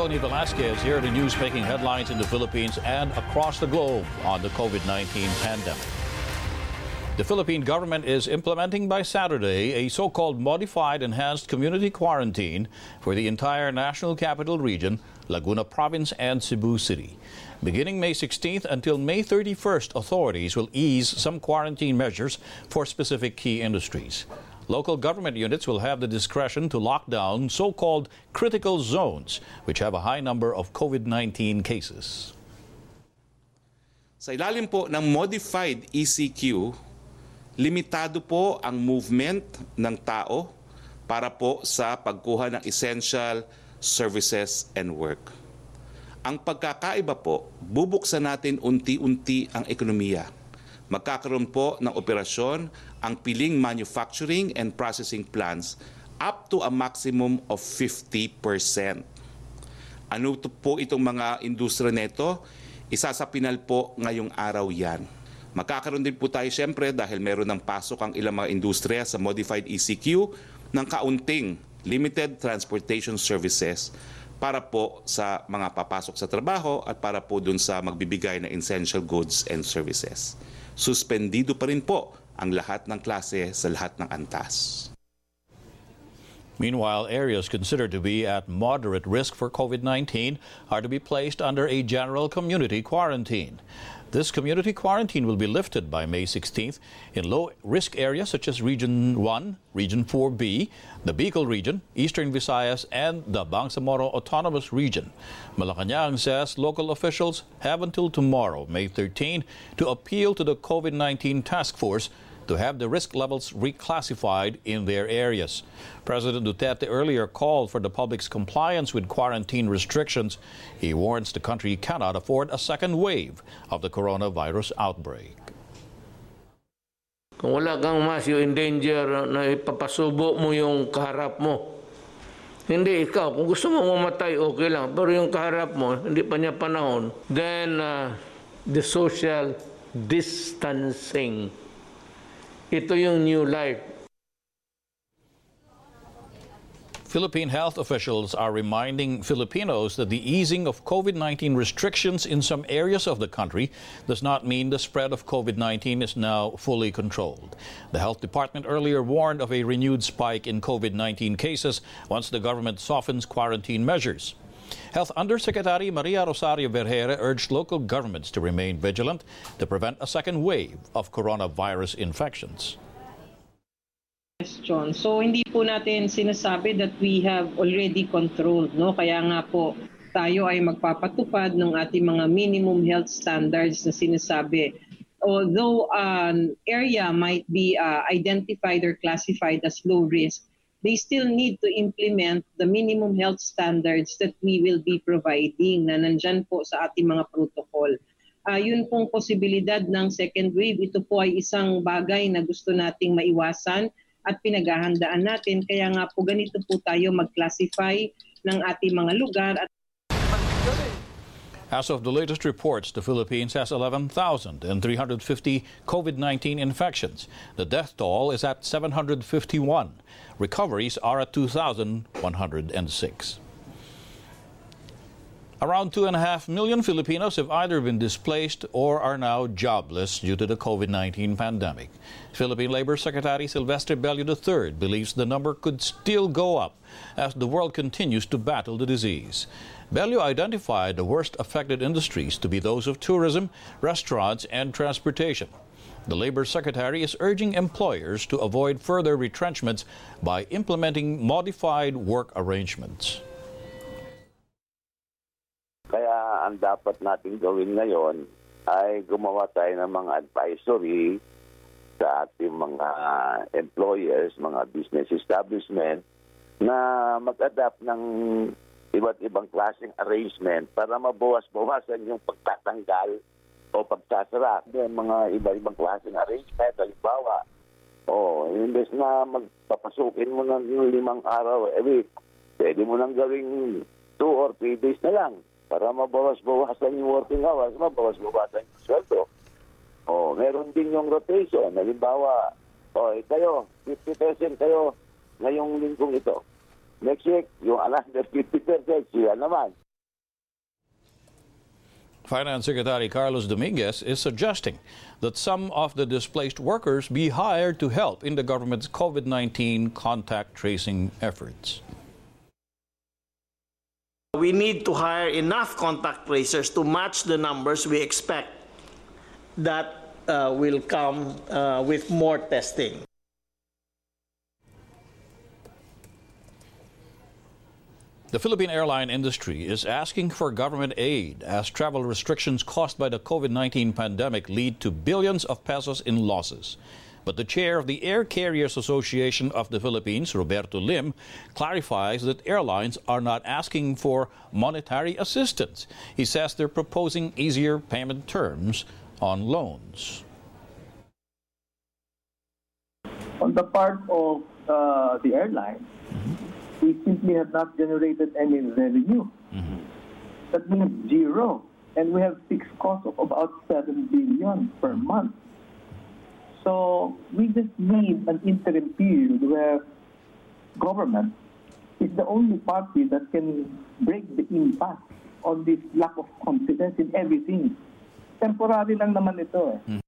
Tony Velasquez here the news making headlines in the Philippines and across the globe on the COVID-19 pandemic. The Philippine government is implementing by Saturday a so-called modified enhanced community quarantine for the entire national capital region, Laguna Province and Cebu City. Beginning May 16th until May 31st, authorities will ease some quarantine measures for specific key industries. Local government units will have the discretion to lock down so-called critical zones, which have a high number of COVID-19 cases. Sa ilalim po ng modified ECQ, limitado po ang movement ng tao para po sa pagkuha ng essential services and work. Ang pagkakaiba po, bubuksan natin unti-unti ang ekonomiya magkakaroon po ng operasyon ang piling manufacturing and processing plants up to a maximum of 50%. Ano to po itong mga industriya neto? Isa sa pinal po ngayong araw yan. Magkakaroon din po tayo siyempre dahil meron ng pasok ang ilang mga industriya sa modified ECQ ng kaunting limited transportation services para po sa mga papasok sa trabaho at para po dun sa magbibigay ng essential goods and services suspendido pa rin po ang lahat ng klase sa lahat ng antas. Meanwhile, areas considered to be at moderate risk for COVID 19 are to be placed under a general community quarantine. This community quarantine will be lifted by May 16th in low risk areas such as Region 1, Region 4B, the Bicol region, Eastern Visayas, and the Bangsamoro Autonomous Region. Malacanang says local officials have until tomorrow, May 13, to appeal to the COVID 19 task force to have the risk levels reclassified in their areas. President Duterte earlier called for the public's compliance with quarantine restrictions. He warns the country cannot afford a second wave of the coronavirus outbreak. Kung wala kang mas in danger na ipapasubo mo yung kaharap mo. Hindi ikaw. Kung gusto mo mamatay, okay lang. Pero yung kaharap mo, hindi pa niya panahon. Then, uh, the social distancing ito yung new life. Philippine health officials are reminding Filipinos that the easing of COVID 19 restrictions in some areas of the country does not mean the spread of COVID 19 is now fully controlled. The health department earlier warned of a renewed spike in COVID 19 cases once the government softens quarantine measures. Health Undersecretary Maria Rosario Vergere urged local governments to remain vigilant to prevent a second wave of coronavirus infections. Question. So hindi po natin sinasabi that we have already controlled, no? Kaya nga po tayo ay magpapatupad ng ating mga minimum health standards na sinasabi. Although an area might be uh, identified or classified as low risk, they still need to implement the minimum health standards that we will be providing na nandyan po sa ating mga protocol. Uh, yun pong posibilidad ng second wave, ito po ay isang bagay na gusto nating maiwasan at pinaghahandaan natin. Kaya nga po ganito po tayo mag-classify ng ating mga lugar at As of the latest reports, the Philippines has 11,350 COVID 19 infections. The death toll is at 751. Recoveries are at 2,106. Around 2.5 million Filipinos have either been displaced or are now jobless due to the COVID 19 pandemic. Philippine Labor Secretary Silvestre Bello III believes the number could still go up as the world continues to battle the disease. Bello identified the worst affected industries to be those of tourism, restaurants, and transportation. The Labor Secretary is urging employers to avoid further retrenchments by implementing modified work arrangements. Kaya ang dapat natin gawin ngayon ay gumawa tayo ng mga advisory sa ating mga employers, mga business establishment na mag-adapt ng iba't ibang klaseng arrangement para mabawas-bawasan yung pagtatanggal o pagsasara. Yung mga iba-ibang klaseng arrangement, halimbawa, oh, imbes na magpapasukin mo ng limang araw a week, pwede mo nang gawing two or three days na lang para mabawas-bawasan yung working hours, mabawas-bawasan yung sweldo. O, meron din yung rotation. Halimbawa, o, eh, kayo, 50% kayo ngayong linggong ito. Next week, yung another 50%, siya naman. Finance Secretary Carlos Dominguez is suggesting that some of the displaced workers be hired to help in the government's COVID 19 contact tracing efforts. We need to hire enough contact tracers to match the numbers we expect that uh, will come uh, with more testing. The Philippine airline industry is asking for government aid as travel restrictions caused by the COVID 19 pandemic lead to billions of pesos in losses. But the chair of the Air Carriers Association of the Philippines, Roberto Lim, clarifies that airlines are not asking for monetary assistance. He says they're proposing easier payment terms on loans. On the part of uh, the airline, we simply have not generated any revenue. That means zero. And we have fixed costs of about 7 billion per month. So we just need an interim period where government is the only party that can break the impact on this lack of confidence in everything. Temporary lang naman ito eh.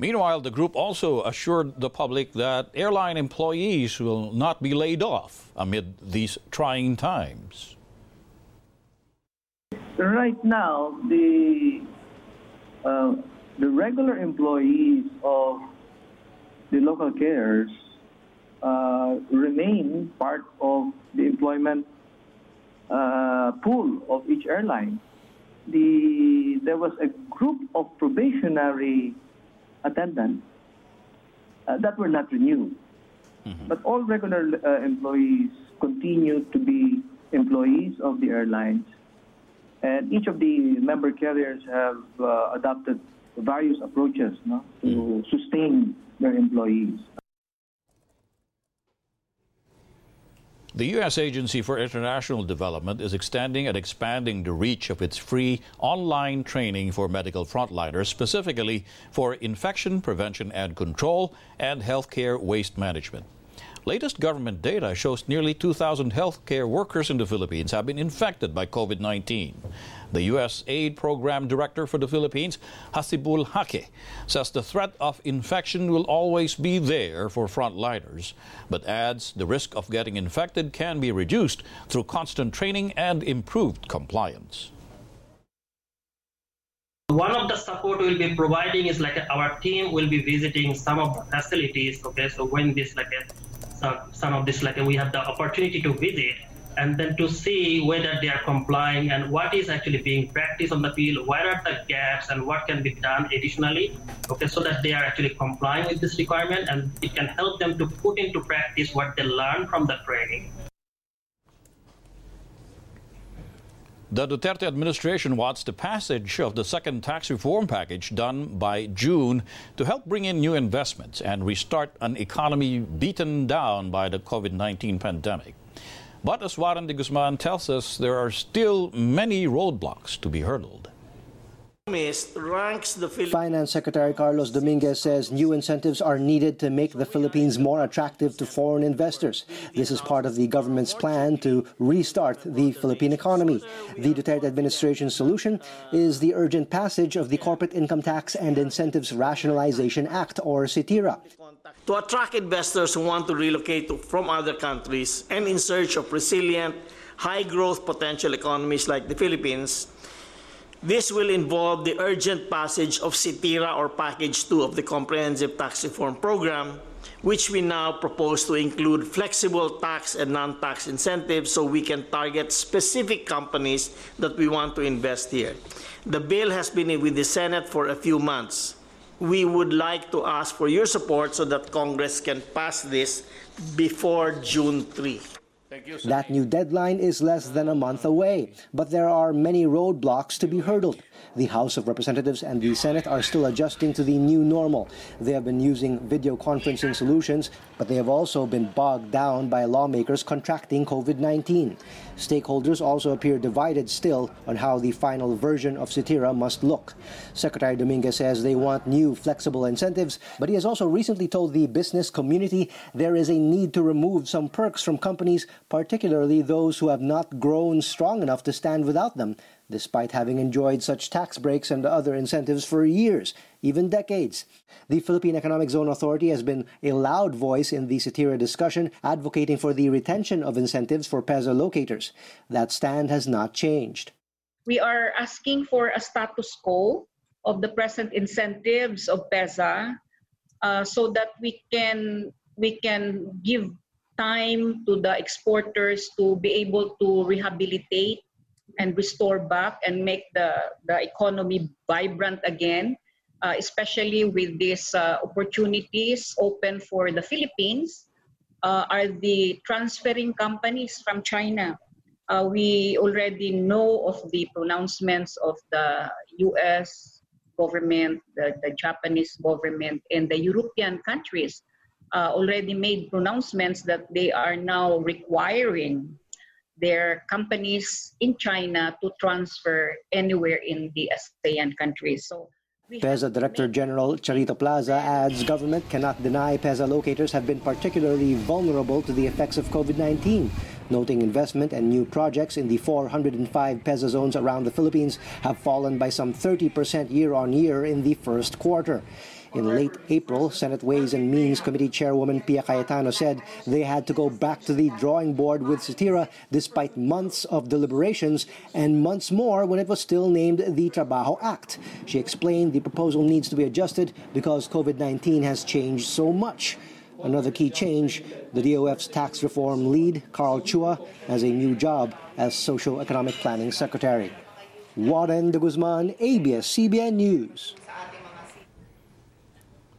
Meanwhile, the group also assured the public that airline employees will not be laid off amid these trying times. Right now, the uh, the regular employees of the local carriers uh, remain part of the employment uh, pool of each airline. The there was a group of probationary attendants uh, that were not renewed, but all regular uh, employees continue to be employees of the airlines, and each of the member carriers have uh, adopted various approaches no, to sustain their employees. The U.S. Agency for International Development is extending and expanding the reach of its free online training for medical frontliners, specifically for infection prevention and control and healthcare waste management. Latest government data shows nearly 2,000 healthcare workers in the Philippines have been infected by COVID 19. The U.S. Aid Program Director for the Philippines, Hasibul Hake, says the threat of infection will always be there for frontliners, but adds the risk of getting infected can be reduced through constant training and improved compliance. One of the support we'll be providing is like our team will be visiting some of the facilities. Okay, so when this like a, some of this like we have the opportunity to visit and then to see whether they are complying and what is actually being practiced on the field, where are the gaps and what can be done additionally. Okay, so that they are actually complying with this requirement and it can help them to put into practice what they learn from the training. The Duterte administration wants the passage of the second tax reform package done by June to help bring in new investments and restart an economy beaten down by the COVID 19 pandemic. But as Warren de Guzman tells us, there are still many roadblocks to be hurdled. Ranks the Philippines Finance Secretary Carlos Dominguez says new incentives are needed to make the Philippines more attractive to foreign investors. This is part of the government's plan to restart the Philippine economy. The Duterte administration's solution is the urgent passage of the Corporate Income Tax and Incentives Rationalization Act, or CITIRA. to attract investors who want to relocate to, from other countries and in search of resilient, high growth potential economies like the Philippines. This will involve the urgent passage of CITIRA or Package 2 of the Comprehensive Tax Reform Program, which we now propose to include flexible tax and non tax incentives so we can target specific companies that we want to invest here. The bill has been with the Senate for a few months we would like to ask for your support so that Congress can pass this before June 3. That new deadline is less than a month away, but there are many roadblocks to be hurdled. The House of Representatives and the Senate are still adjusting to the new normal. They have been using video conferencing solutions, but they have also been bogged down by lawmakers contracting COVID 19. Stakeholders also appear divided still on how the final version of CITIRA must look. Secretary Dominguez says they want new flexible incentives, but he has also recently told the business community there is a need to remove some perks from companies, particularly those who have not grown strong enough to stand without them. despite having enjoyed such tax breaks and other incentives for years, even decades. The Philippine Economic Zone Authority has been a loud voice in the CITIRA discussion, advocating for the retention of incentives for PEZA locators. That stand has not changed. We are asking for a status quo of the present incentives of PEZA uh, so that we can we can give time to the exporters to be able to rehabilitate and restore back and make the, the economy vibrant again, uh, especially with these uh, opportunities open for the Philippines, uh, are the transferring companies from China. Uh, we already know of the pronouncements of the US government, the, the Japanese government, and the European countries uh, already made pronouncements that they are now requiring their companies in China to transfer anywhere in the ASEAN countries. So PEZA Director General Charito Plaza adds government cannot deny PEZA locators have been particularly vulnerable to the effects of COVID-19, noting investment and new projects in the 405 PEZA zones around the Philippines have fallen by some 30% year on year in the first quarter. In late April, Senate Ways and Means Committee Chairwoman Pia Cayetano said they had to go back to the drawing board with CITIRA despite months of deliberations and months more when it was still named the TRABAHO Act. She explained the proposal needs to be adjusted because COVID 19 has changed so much. Another key change the DOF's tax reform lead, Karl Chua, has a new job as Social Economic Planning Secretary. Warren de Guzman, ABS-CBN News.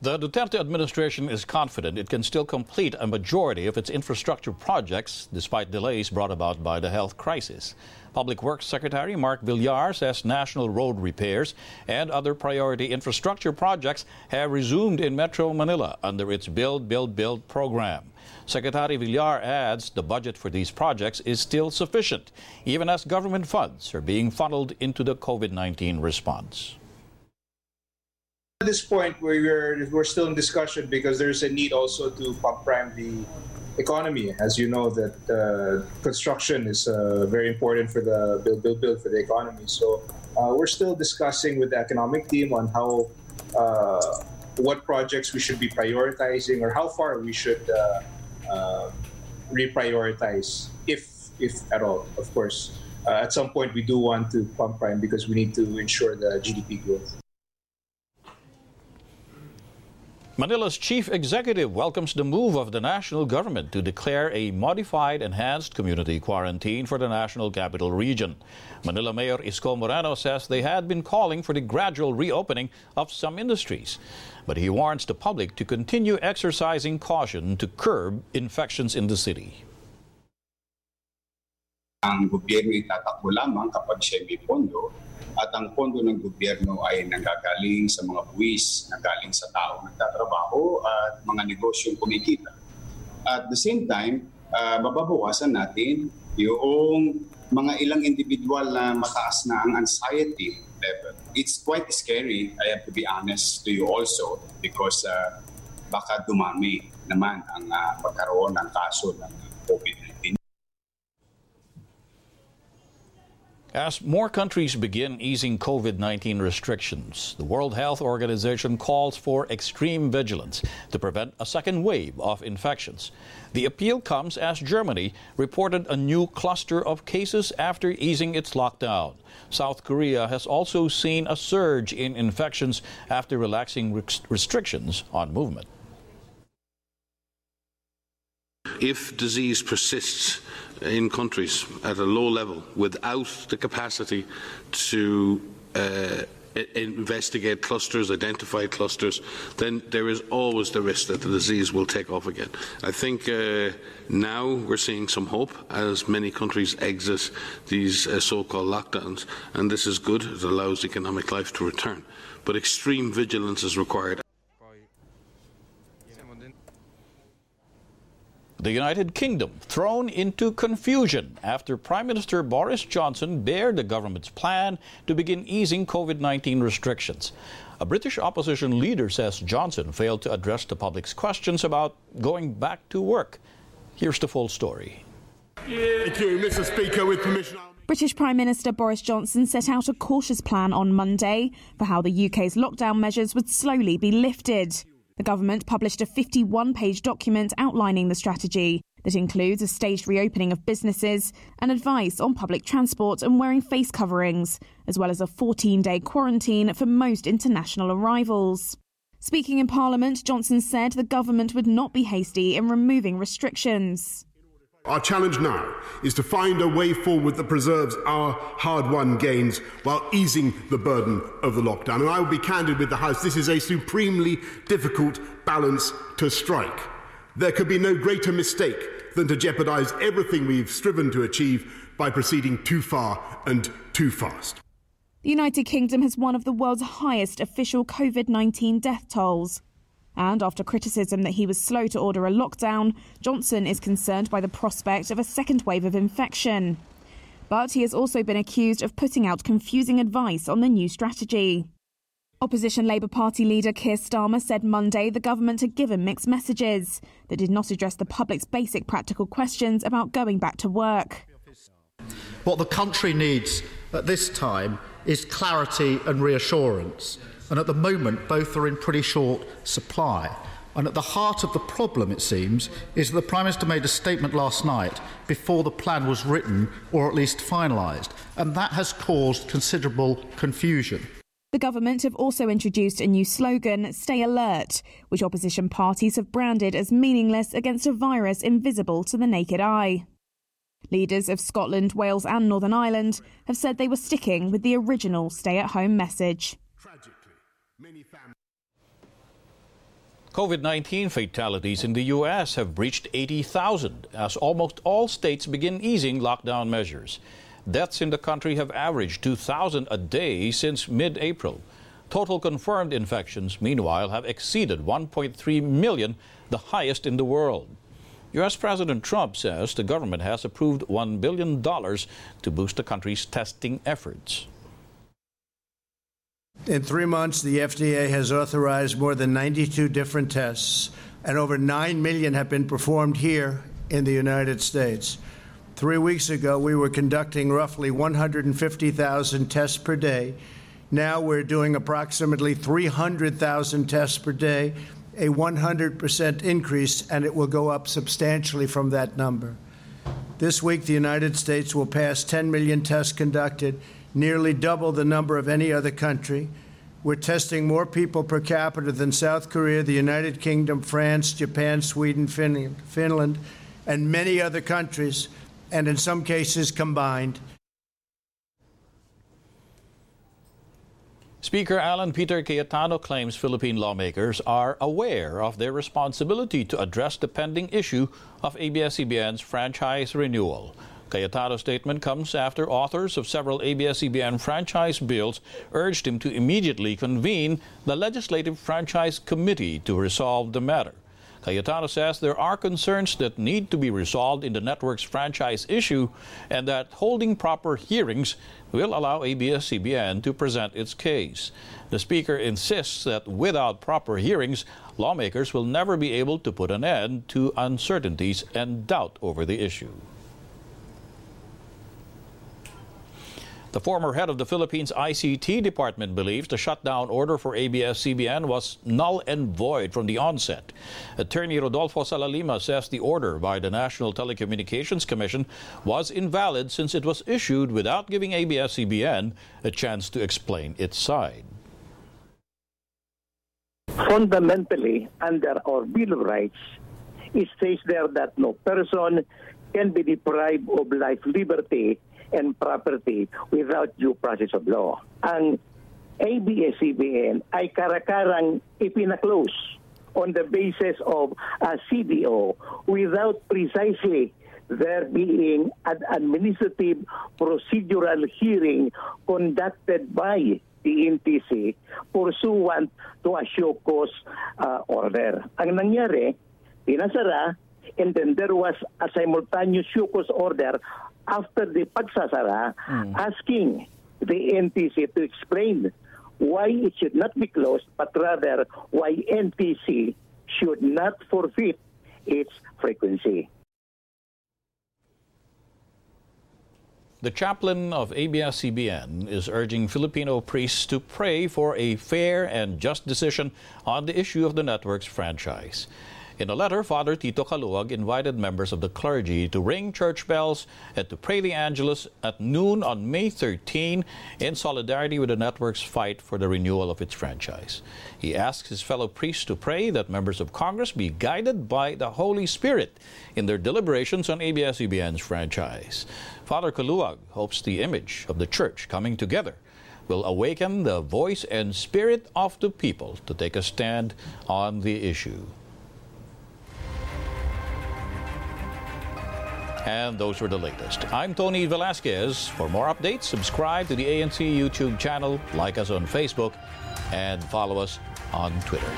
The Duterte administration is confident it can still complete a majority of its infrastructure projects despite delays brought about by the health crisis. Public Works Secretary Mark Villar says national road repairs and other priority infrastructure projects have resumed in Metro Manila under its Build, Build, Build program. Secretary Villar adds the budget for these projects is still sufficient, even as government funds are being funneled into the COVID 19 response. At this point, we're we're still in discussion because there's a need also to pump prime the economy. As you know, that uh, construction is uh, very important for the build, build, build for the economy. So uh, we're still discussing with the economic team on how uh, what projects we should be prioritizing or how far we should uh, uh, reprioritize, if if at all. Of course, at some point we do want to pump prime because we need to ensure the GDP growth. Manila's chief executive welcomes the move of the national government to declare a modified enhanced community quarantine for the national capital region. Manila Mayor Isko Moreno says they had been calling for the gradual reopening of some industries, but he warns the public to continue exercising caution to curb infections in the city. Ang gobyerno itatakbo lamang kapag siya may pondo at ang pondo ng gobyerno ay nanggagaling sa mga buwis na galing sa tao nagtatrabaho at mga negosyong kumikita. At the same time, uh, mababawasan natin yung mga ilang individual na mataas na ang anxiety level. It's quite scary, I have to be honest to you also, because uh, baka dumami naman ang uh, pagkaroon ng kaso ng COVID-19. As more countries begin easing COVID 19 restrictions, the World Health Organization calls for extreme vigilance to prevent a second wave of infections. The appeal comes as Germany reported a new cluster of cases after easing its lockdown. South Korea has also seen a surge in infections after relaxing restrictions on movement. If disease persists, in countries at a low level without the capacity to uh, investigate clusters, identify clusters, then there is always the risk that the disease will take off again. I think uh, now we're seeing some hope as many countries exit these uh, so-called lockdowns, and this is good. It allows economic life to return. But extreme vigilance is required. The United Kingdom thrown into confusion after Prime Minister Boris Johnson bared the government's plan to begin easing COVID 19 restrictions. A British opposition leader says Johnson failed to address the public's questions about going back to work. Here's the full story. Thank you, Mr. Speaker. With permission. British Prime Minister Boris Johnson set out a cautious plan on Monday for how the UK's lockdown measures would slowly be lifted. The government published a 51 page document outlining the strategy that includes a staged reopening of businesses and advice on public transport and wearing face coverings, as well as a 14 day quarantine for most international arrivals. Speaking in Parliament, Johnson said the government would not be hasty in removing restrictions. Our challenge now is to find a way forward that preserves our hard won gains while easing the burden of the lockdown. And I will be candid with the House this is a supremely difficult balance to strike. There could be no greater mistake than to jeopardise everything we've striven to achieve by proceeding too far and too fast. The United Kingdom has one of the world's highest official COVID 19 death tolls. And after criticism that he was slow to order a lockdown, Johnson is concerned by the prospect of a second wave of infection. But he has also been accused of putting out confusing advice on the new strategy. Opposition Labour Party leader Keir Starmer said Monday the government had given mixed messages that did not address the public's basic practical questions about going back to work. What the country needs at this time is clarity and reassurance and at the moment both are in pretty short supply. And at the heart of the problem, it seems, is that the Prime Minister made a statement last night before the plan was written or at least finalised, and that has caused considerable confusion. The government have also introduced a new slogan, Stay Alert, which opposition parties have branded as meaningless against a virus invisible to the naked eye. Leaders of Scotland, Wales, and Northern Ireland have said they were sticking with the original stay at home message. COVID 19 fatalities in the U.S. have breached 80,000 as almost all states begin easing lockdown measures. Deaths in the country have averaged 2,000 a day since mid April. Total confirmed infections, meanwhile, have exceeded 1.3 million, the highest in the world. U.S. President Trump says the government has approved $1 billion to boost the country's testing efforts. In three months, the FDA has authorized more than 92 different tests, and over 9 million have been performed here in the United States. Three weeks ago, we were conducting roughly 150,000 tests per day. Now we're doing approximately 300,000 tests per day, a 100% increase, and it will go up substantially from that number. This week, the United States will pass 10 million tests conducted nearly double the number of any other country. We're testing more people per capita than South Korea, the United Kingdom, France, Japan, Sweden, Finland, Finland, and many other countries, and in some cases combined. Speaker Alan Peter Cayetano claims Philippine lawmakers are aware of their responsibility to address the pending issue of ABS-CBN's franchise renewal. Cayetano's statement comes after authors of several ABS-CBN franchise bills urged him to immediately convene the Legislative Franchise Committee to resolve the matter. Cayetano says there are concerns that need to be resolved in the network's franchise issue and that holding proper hearings will allow ABS-CBN to present its case. The Speaker insists that without proper hearings, lawmakers will never be able to put an end to uncertainties and doubt over the issue. The former head of the Philippines ICT department believes the shutdown order for ABS-CBN was null and void from the onset. Attorney Rodolfo Salalima says the order by the National Telecommunications Commission was invalid since it was issued without giving ABS-CBN a chance to explain its side. Fundamentally, under our Bill of Rights, it says there that no person can be deprived of life, liberty, and property without due process of law. Ang ABS-CBN ay karakarang ipinaklose on the basis of a CBO without precisely there being an administrative procedural hearing conducted by the NTC pursuant to a show cause uh, order. Ang nangyari, pinasara, and then there was a simultaneous show cause order after the pagsasara mm. asking the NTC to explain why it should not be closed, but rather why NTC should not forfeit its frequency. The chaplain of ABS-CBN is urging Filipino priests to pray for a fair and just decision on the issue of the network's franchise. In a letter, Father Tito Caluag invited members of the clergy to ring church bells and to pray the Angelus at noon on May 13 in solidarity with the network's fight for the renewal of its franchise. He asks his fellow priests to pray that members of Congress be guided by the Holy Spirit in their deliberations on ABS-CBN's franchise. Father Caluag hopes the image of the church coming together will awaken the voice and spirit of the people to take a stand on the issue. And those were the latest. I'm Tony Velasquez. For more updates, subscribe to the ANC YouTube channel, like us on Facebook, and follow us on Twitter.